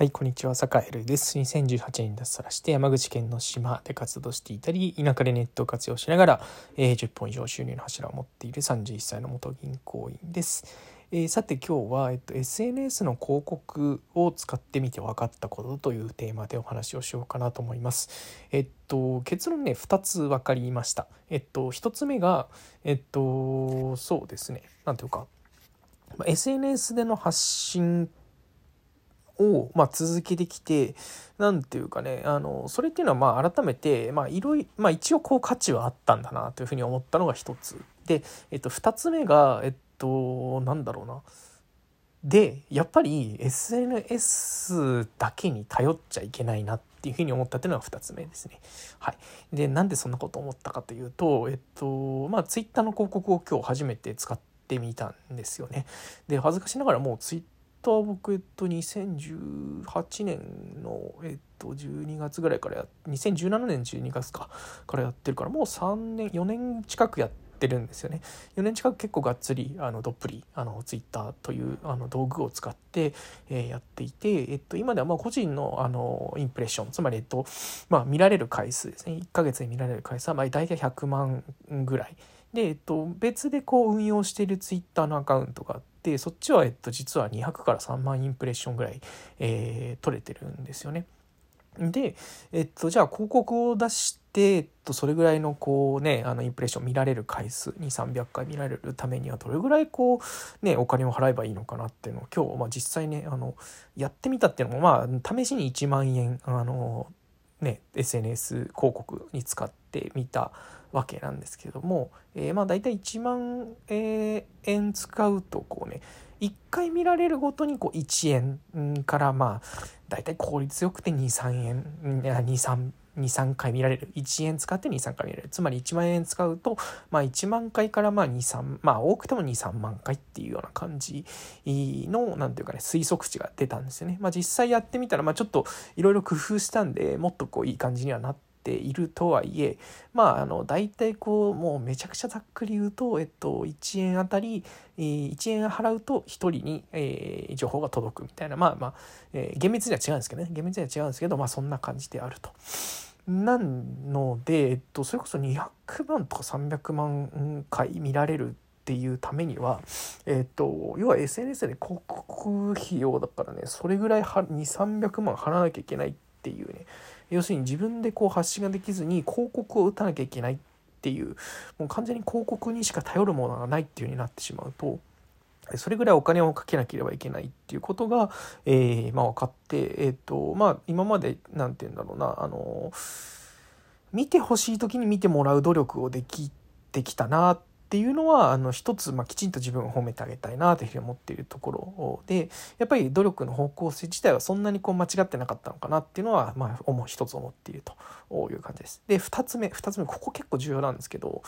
はい、こんにちは、坂井です。2018年に脱サラして山口県の島で活動していたり、田舎でネットを活用しながら、えー、10本以上収入の柱を持っている31歳の元銀行員です。えー、さて今日は、えっと、SNS の広告を使ってみて分かったことというテーマでお話をしようかなと思います。えっと、結論ね、2つ分かりました。えっと、1つ目が、えっと、そうですね、なんていうか、SNS での発信を、まあ、続けてきて何ていうかねあのそれっていうのはまあ改めて、まあいろいまあ、一応こう価値はあったんだなというふうに思ったのが一つで、えっと、2つ目がえっとなんだろうなでやっぱり SNS だけに頼っちゃいけないなっていうふうに思ったっていうのが2つ目ですね。はい、でなんでそんなこと思ったかというとえっとまあ Twitter の広告を今日初めて使ってみたんですよね。で恥ずかしながらもう Twitter と僕、えっと、2018年の、えっと、12月ぐらいからや、2017年12月か、からやってるから、もう3年、4年近くやってるんですよね。4年近く結構がっつり、あの、どっぷり、あの、ツイッターという、あの、道具を使って、えー、やっていて、えっと、今では、まあ、個人の、あの、インプレッション、つまり、えっと、まあ、見られる回数ですね。1ヶ月で見られる回数は、まあ、大体100万ぐらい。で、えっと、別でこう運用しているツイッターのアカウントがあってそっちは、えっと、実は200から3万インプレッションぐらい、えー、取れてるんですよね。で、えっと、じゃあ広告を出して、えっと、それぐらいのこうね、あのインプレッション見られる回数に300回見られるためにはどれぐらいこうね、お金を払えばいいのかなっていうのを今日、まあ実際ね、あの、やってみたっていうのもまあ試しに1万円、あの、ね、SNS 広告に使ってみたわけなんですけども、えー、まあ大体1万円使うとこうね1回見られるごとにこう1円からまあ大体効率よくて23円23 23回見られる1円使って23回見られるつまり1万円使うと、まあ、1万回からまあ23まあ多くても23万回っていうような感じの何ていうかね推測値が出たんですよね。まあ、実際やってみたら、まあ、ちょっといろいろ工夫したんでもっとこういい感じにはなってているとはいえまああの大体こうもうめちゃくちゃざっくり言うと、えっと、1円あたり、えー、1円払うと1人に、えー、情報が届くみたいな。まあまあ、えー、厳密には違うんですけどね。厳密には違うんですけどまあそんな感じであると。なので、えっと、それこそ200万とか300万回見られるっていうためには、えっと、要は SNS で広告費用だからねそれぐらい2300万払わなきゃいけないっていうね。要するに自分でこう発信ができずに広告を打たなきゃいけないっていうもう完全に広告にしか頼るものがないっていう風になってしまうとそれぐらいお金をかけなければいけないっていうことが、えー、まあ、分かって、えっ、ー、とまあ、今まで何て言うんだろうなあの見てほしい時に見てもらう努力をできてきたなってっていうのはあの一つ、まあ、きちんと自分を褒めてあげたいなというふうに思っているところでやっぱり努力の方向性自体はそんなにこう間違ってなかったのかなっていうのは、まあ、思う一つ思っているという感じです。で2つ目2つ目ここ結構重要なんですけど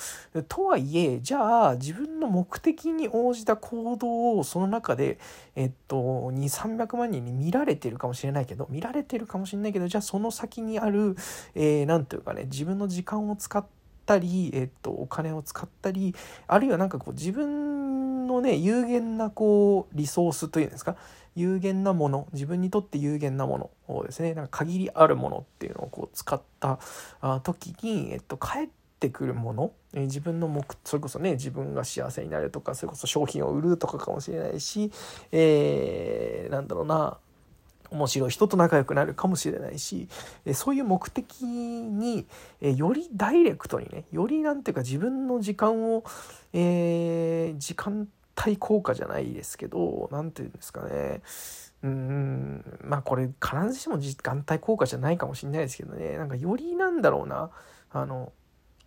とはいえじゃあ自分の目的に応じた行動をその中で、えっと、2300万人に見られてるかもしれないけど見られてるかもしれないけどじゃあその先にある何、えー、ていうかね自分の時間を使ってたり、えっと、お金を使ったりあるいはなんかこう自分のね有限なこうリソースというんですか？有限なもの自分にとって有限なものをですねなんか限りあるものっていうのをこう使った時に、えっと、帰ってくるもの自分の目それこそね自分が幸せになるとかそれこそ商品を売るとかかもしれないし、えー、なんだろうな面白い人と仲良くなるかもしれないしそういう目的によりダイレクトにねよりなんていうか自分の時間を、えー、時間帯効果じゃないですけど何て言うんですかね。うんまあこれ必ずしも時間帯効果じゃないかもしれないですけどね。なんかよりなんだろうな。あの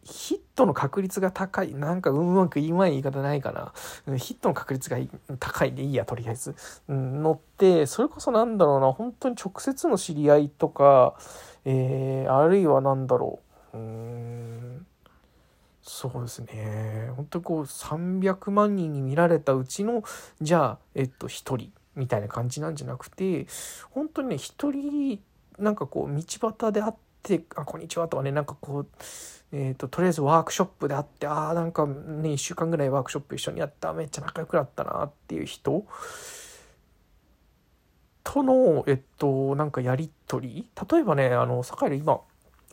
ヒットの確率が高い。なんかうまく言いまい言い方ないかな。ヒットの確率が高いでいいや、とりあえず。のって、それこそなんだろうな、本当に直接の知り合いとか、えー、あるいはなんだろう。う、そうですね。本当にこう300万人に見られたうちの、じゃあ、えっと、1人みたいな感じなんじゃなくて、本当にね、1人、なんかこう、道端で会って、あ、こんにちはとかね、なんかこう、えーと、とりあえずワークショップであってああなんかね1週間ぐらいワークショップ一緒にやっためっちゃ仲良くなったなっていう人。との、えっと、なんかやり取り。例えばねあの酒井今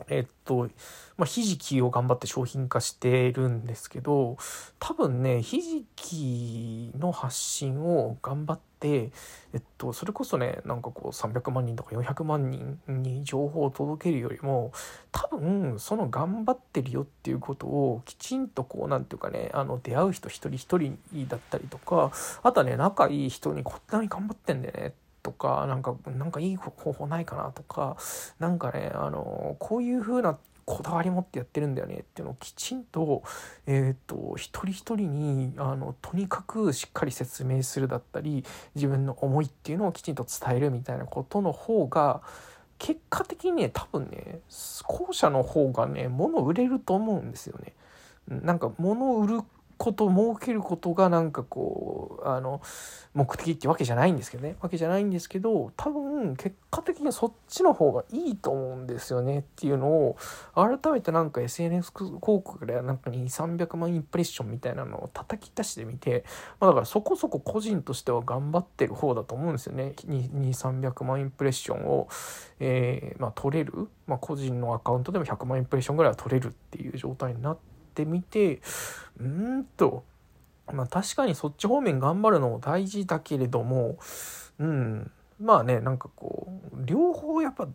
えっと、まあ、ひじきを頑張って商品化してるんですけど多分ねひじきの発信を頑張って、えっと、それこそねなんかこう300万人とか400万人に情報を届けるよりも多分その頑張ってるよっていうことをきちんとこうなんていうかねあの出会う人一人一人だったりとかあとはね仲いい人にこんなに頑張ってんだよねとか、なんか、なんかいい方法ないかなとか、なんかね、あの、こういう風なこだわり持ってやってるんだよねっていうのをきちんと,、えーと、一人一人にあのとにかくしっかり説明するだったり自分の思いっていうのをきちんと伝えるみたいなことの方が結果的にね多分ね後者の方がね物売れると思うんですよね。なんか物を売ること儲けることがなんかこうあの目的ってわけじゃないんですけどね。わけじゃないんですけど多分結果的にそっちの方がいいと思うんですよねっていうのを改めてなんか SNS 広告でなんか2 3 0 0万インプレッションみたいなのを叩き出してみて、まあ、だからそこそこ個人としては頑張ってる方だと思うんですよね。2 3 0 0万インプレッションを、えー、まあ、取れる、まあ、個人のアカウントでも100万インプレッションぐらいは取れるっていう状態になってってみてうんとまあ確かにそっち方面頑張るのも大事だけれどもうん。まあねなんかこう両方やっぱ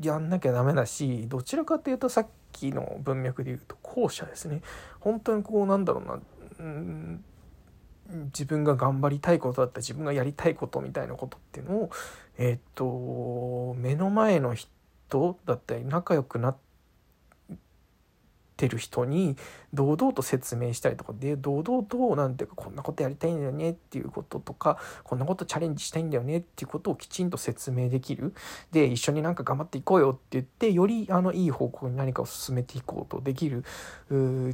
やんなきゃダメだしどちらかっていうとさっきの文脈で言うと後者ですね。本当にこうなんだろうなうん自分が頑張りたいことだった自分がやりたいことみたいなことっていうのをえっ、と目の前の人だったり仲良くなっててる人に堂々と説明したりとかで堂々と何ていうかこんなことやりたいんだよねっていうこととかこんなことチャレンジしたいんだよねっていうことをきちんと説明できる。で一緒になんか頑張っていこうよって言ってよりあのいい方向に何かを進めていこうとできる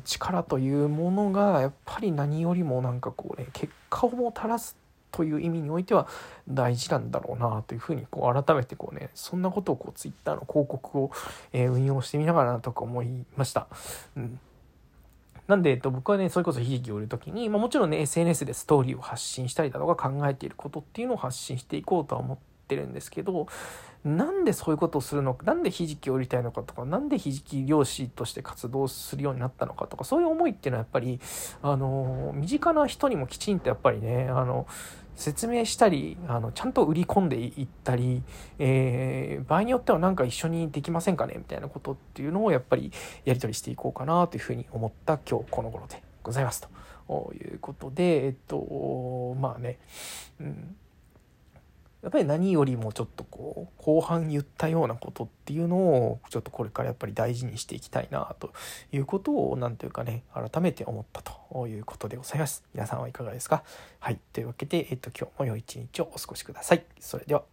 力というものがやっぱり何よりもなんかこうね結果をもたらすという意味においては大事なんだろうなというふうにこう改めてこうねそんなことをこうツイッターの広告を、え運用してみながらなとか思いました。うんなんで、えっと、僕はね、それこそ悲劇を売るときに、まあ、もちろんね、SNS でストーリーを発信したりだとか考えていることっていうのを発信していこうとは思ってるんですけど、なんでそういうことをするのか、なんでひじきを売りたいのかとか、なんでひじき漁師として活動するようになったのかとか、そういう思いっていうのはやっぱり、あの、身近な人にもきちんとやっぱりね、あの、説明したりあのちゃんと売り込んでいったり、えー、場合によっては何か一緒にできませんかね？みたいなことっていうのをやっぱりやり取りしていこうかなというふうに思った今日この頃でございますということでえっとまあね、うん、やっぱり何よりもちょっとこう後半言ったようなことっていうのをちょっとこれからやっぱり大事にしていきたいなということを何というかね改めて思ったということでございます。皆さんはいかがですか？はい。というわけで、えっと、今日も良い一日をお過ごしください。それでは。